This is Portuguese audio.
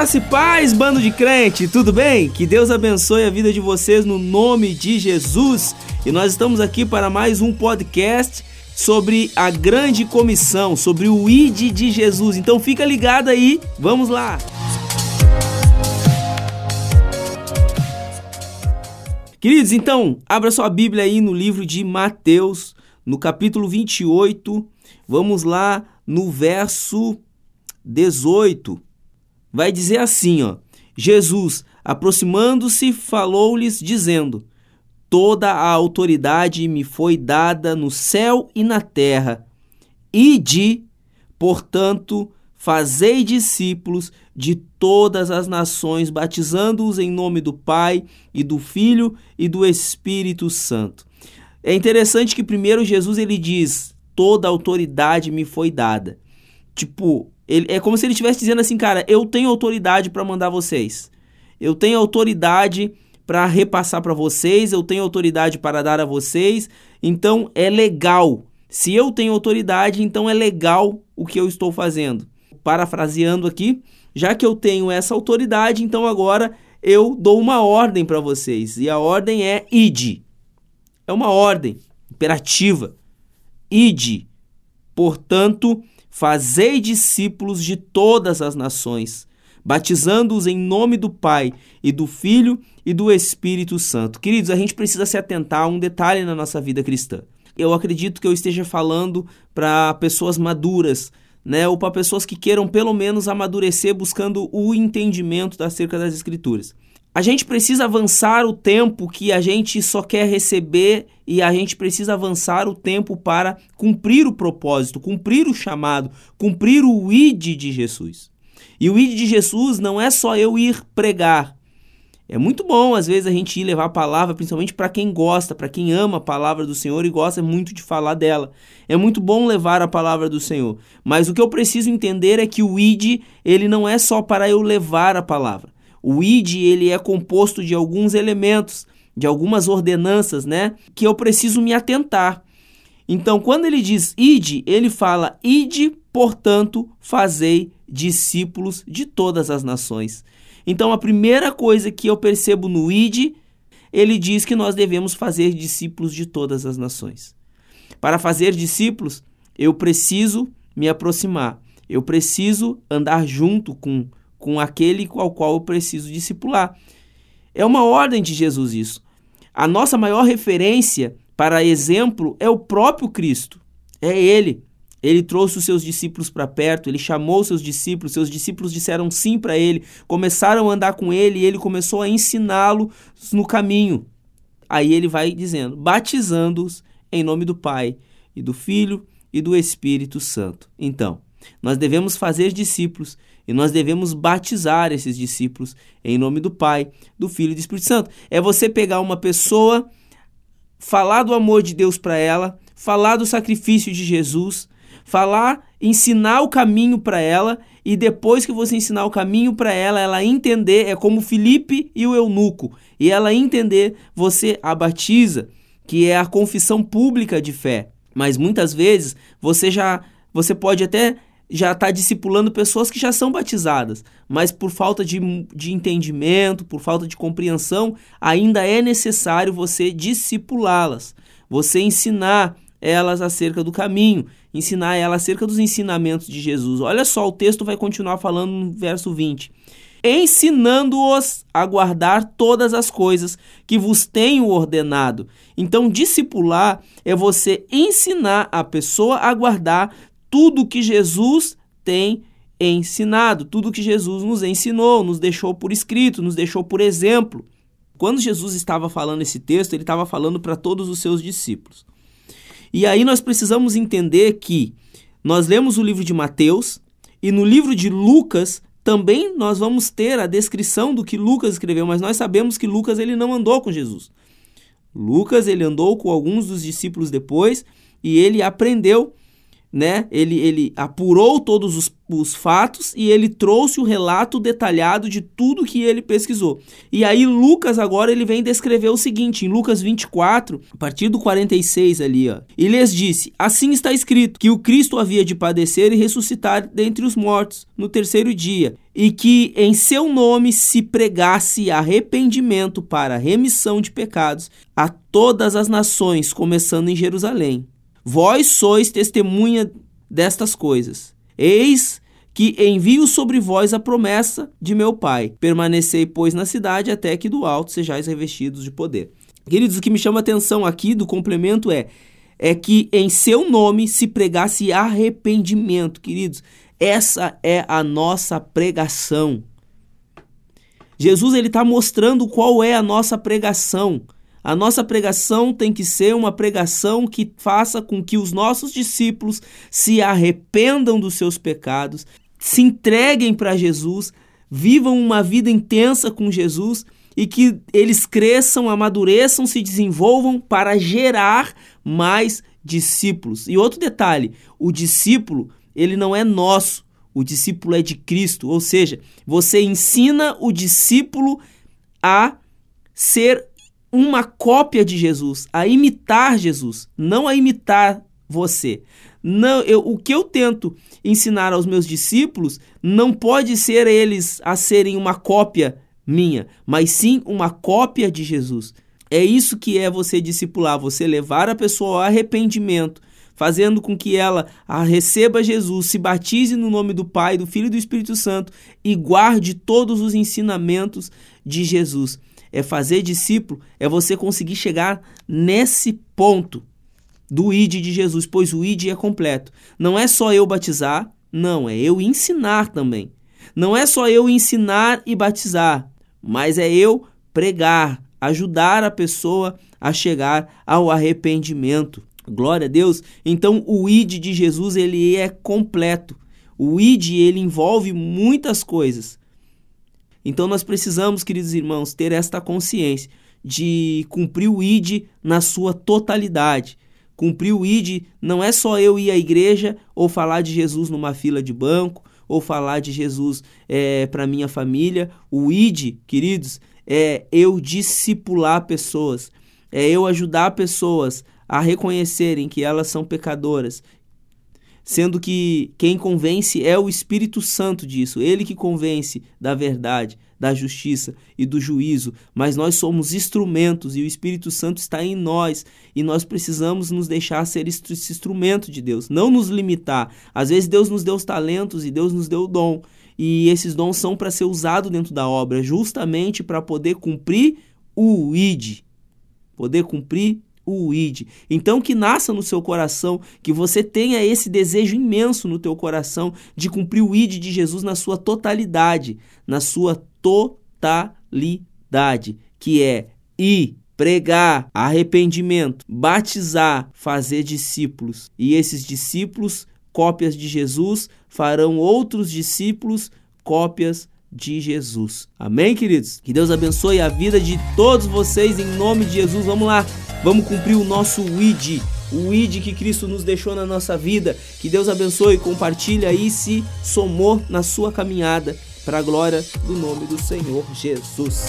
Graça e paz, bando de crente, tudo bem? Que Deus abençoe a vida de vocês no nome de Jesus. E nós estamos aqui para mais um podcast sobre a grande comissão, sobre o ID de Jesus. Então fica ligado aí, vamos lá. Queridos, então, abra sua Bíblia aí no livro de Mateus, no capítulo 28. Vamos lá no verso 18 vai dizer assim, ó: Jesus, aproximando-se, falou-lhes dizendo: Toda a autoridade me foi dada no céu e na terra. Ide, portanto, fazei discípulos de todas as nações, batizando-os em nome do Pai e do Filho e do Espírito Santo. É interessante que primeiro Jesus ele diz: toda autoridade me foi dada. Tipo, ele, é como se ele estivesse dizendo assim, cara, eu tenho autoridade para mandar vocês. Eu tenho autoridade para repassar para vocês, eu tenho autoridade para dar a vocês. Então é legal. Se eu tenho autoridade, então é legal o que eu estou fazendo. Parafraseando aqui, já que eu tenho essa autoridade, então agora eu dou uma ordem para vocês. E a ordem é ide. É uma ordem imperativa. Ide. Portanto, Fazei discípulos de todas as nações, batizando-os em nome do Pai e do Filho e do Espírito Santo. Queridos, a gente precisa se atentar a um detalhe na nossa vida cristã. Eu acredito que eu esteja falando para pessoas maduras, né, ou para pessoas que queiram pelo menos amadurecer buscando o entendimento acerca das Escrituras. A gente precisa avançar o tempo que a gente só quer receber e a gente precisa avançar o tempo para cumprir o propósito, cumprir o chamado, cumprir o id de Jesus. E o id de Jesus não é só eu ir pregar. É muito bom às vezes a gente ir levar a palavra, principalmente para quem gosta, para quem ama a palavra do Senhor e gosta muito de falar dela. É muito bom levar a palavra do Senhor, mas o que eu preciso entender é que o id, ele não é só para eu levar a palavra. O id ele é composto de alguns elementos, de algumas ordenanças, né, que eu preciso me atentar. Então, quando ele diz id, ele fala id, portanto, fazei discípulos de todas as nações. Então, a primeira coisa que eu percebo no id, ele diz que nós devemos fazer discípulos de todas as nações. Para fazer discípulos, eu preciso me aproximar. Eu preciso andar junto com com aquele ao qual eu preciso discipular. É uma ordem de Jesus isso. A nossa maior referência para exemplo é o próprio Cristo. É ele. Ele trouxe os seus discípulos para perto, ele chamou seus discípulos, seus discípulos disseram sim para ele, começaram a andar com ele e ele começou a ensiná-los no caminho. Aí ele vai dizendo: batizando-os em nome do Pai e do Filho e do Espírito Santo. Então, nós devemos fazer discípulos e nós devemos batizar esses discípulos em nome do Pai, do Filho e do Espírito Santo. É você pegar uma pessoa, falar do amor de Deus para ela, falar do sacrifício de Jesus, falar, ensinar o caminho para ela e depois que você ensinar o caminho para ela, ela entender, é como Felipe e o eunuco, e ela entender, você a batiza, que é a confissão pública de fé. Mas muitas vezes você já você pode até já está discipulando pessoas que já são batizadas, mas por falta de, de entendimento, por falta de compreensão, ainda é necessário você discipulá-las, você ensinar elas acerca do caminho, ensinar elas acerca dos ensinamentos de Jesus. Olha só, o texto vai continuar falando no verso 20. Ensinando-os a guardar todas as coisas que vos tenho ordenado. Então, discipular é você ensinar a pessoa a guardar tudo que Jesus tem ensinado, tudo que Jesus nos ensinou, nos deixou por escrito, nos deixou por exemplo. Quando Jesus estava falando esse texto, ele estava falando para todos os seus discípulos. E aí nós precisamos entender que nós lemos o livro de Mateus e no livro de Lucas também nós vamos ter a descrição do que Lucas escreveu, mas nós sabemos que Lucas ele não andou com Jesus. Lucas ele andou com alguns dos discípulos depois e ele aprendeu né? Ele, ele apurou todos os, os fatos e ele trouxe o relato detalhado de tudo que ele pesquisou. E aí Lucas agora ele vem descrever o seguinte, em Lucas 24, a partir do 46 ali, ó. E lhes disse: Assim está escrito que o Cristo havia de padecer e ressuscitar dentre os mortos no terceiro dia, e que em seu nome se pregasse arrependimento para remissão de pecados a todas as nações, começando em Jerusalém. Vós sois testemunha destas coisas. Eis que envio sobre vós a promessa de meu Pai. Permanecei, pois, na cidade até que do alto sejais revestidos de poder. Queridos, o que me chama a atenção aqui do complemento é é que em seu nome se pregasse arrependimento, queridos. Essa é a nossa pregação. Jesus ele está mostrando qual é a nossa pregação. A nossa pregação tem que ser uma pregação que faça com que os nossos discípulos se arrependam dos seus pecados, se entreguem para Jesus, vivam uma vida intensa com Jesus e que eles cresçam, amadureçam, se desenvolvam para gerar mais discípulos. E outro detalhe, o discípulo, ele não é nosso, o discípulo é de Cristo, ou seja, você ensina o discípulo a ser uma cópia de Jesus, a imitar Jesus, não a imitar você. Não, eu, o que eu tento ensinar aos meus discípulos não pode ser eles a serem uma cópia minha, mas sim uma cópia de Jesus. É isso que é você discipular, você levar a pessoa ao arrependimento, fazendo com que ela receba Jesus, se batize no nome do Pai, do Filho e do Espírito Santo e guarde todos os ensinamentos de Jesus é fazer discípulo, é você conseguir chegar nesse ponto do ID de Jesus, pois o ID é completo. Não é só eu batizar, não, é eu ensinar também. Não é só eu ensinar e batizar, mas é eu pregar, ajudar a pessoa a chegar ao arrependimento. Glória a Deus. Então o ID de Jesus ele é completo. O ID ele envolve muitas coisas. Então nós precisamos, queridos irmãos, ter esta consciência de cumprir o ID na sua totalidade. Cumprir o ID não é só eu ir à igreja ou falar de Jesus numa fila de banco ou falar de Jesus é, para minha família. O ID, queridos, é eu discipular pessoas, é eu ajudar pessoas a reconhecerem que elas são pecadoras sendo que quem convence é o Espírito Santo disso, ele que convence da verdade, da justiça e do juízo, mas nós somos instrumentos e o Espírito Santo está em nós. E nós precisamos nos deixar ser esse instrumento de Deus, não nos limitar. Às vezes Deus nos deu os talentos e Deus nos deu o dom, e esses dons são para ser usados dentro da obra, justamente para poder cumprir o ID, poder cumprir o id. Então que nasça no seu coração, que você tenha esse desejo imenso no teu coração de cumprir o id de Jesus na sua totalidade, na sua totalidade, que é ir pregar arrependimento, batizar, fazer discípulos. E esses discípulos, cópias de Jesus, farão outros discípulos, cópias de Jesus. Amém, queridos? Que Deus abençoe a vida de todos vocês em nome de Jesus. Vamos lá. Vamos cumprir o nosso ID, o ID que Cristo nos deixou na nossa vida. Que Deus abençoe, compartilha aí se somou na sua caminhada para a glória do nome do Senhor Jesus.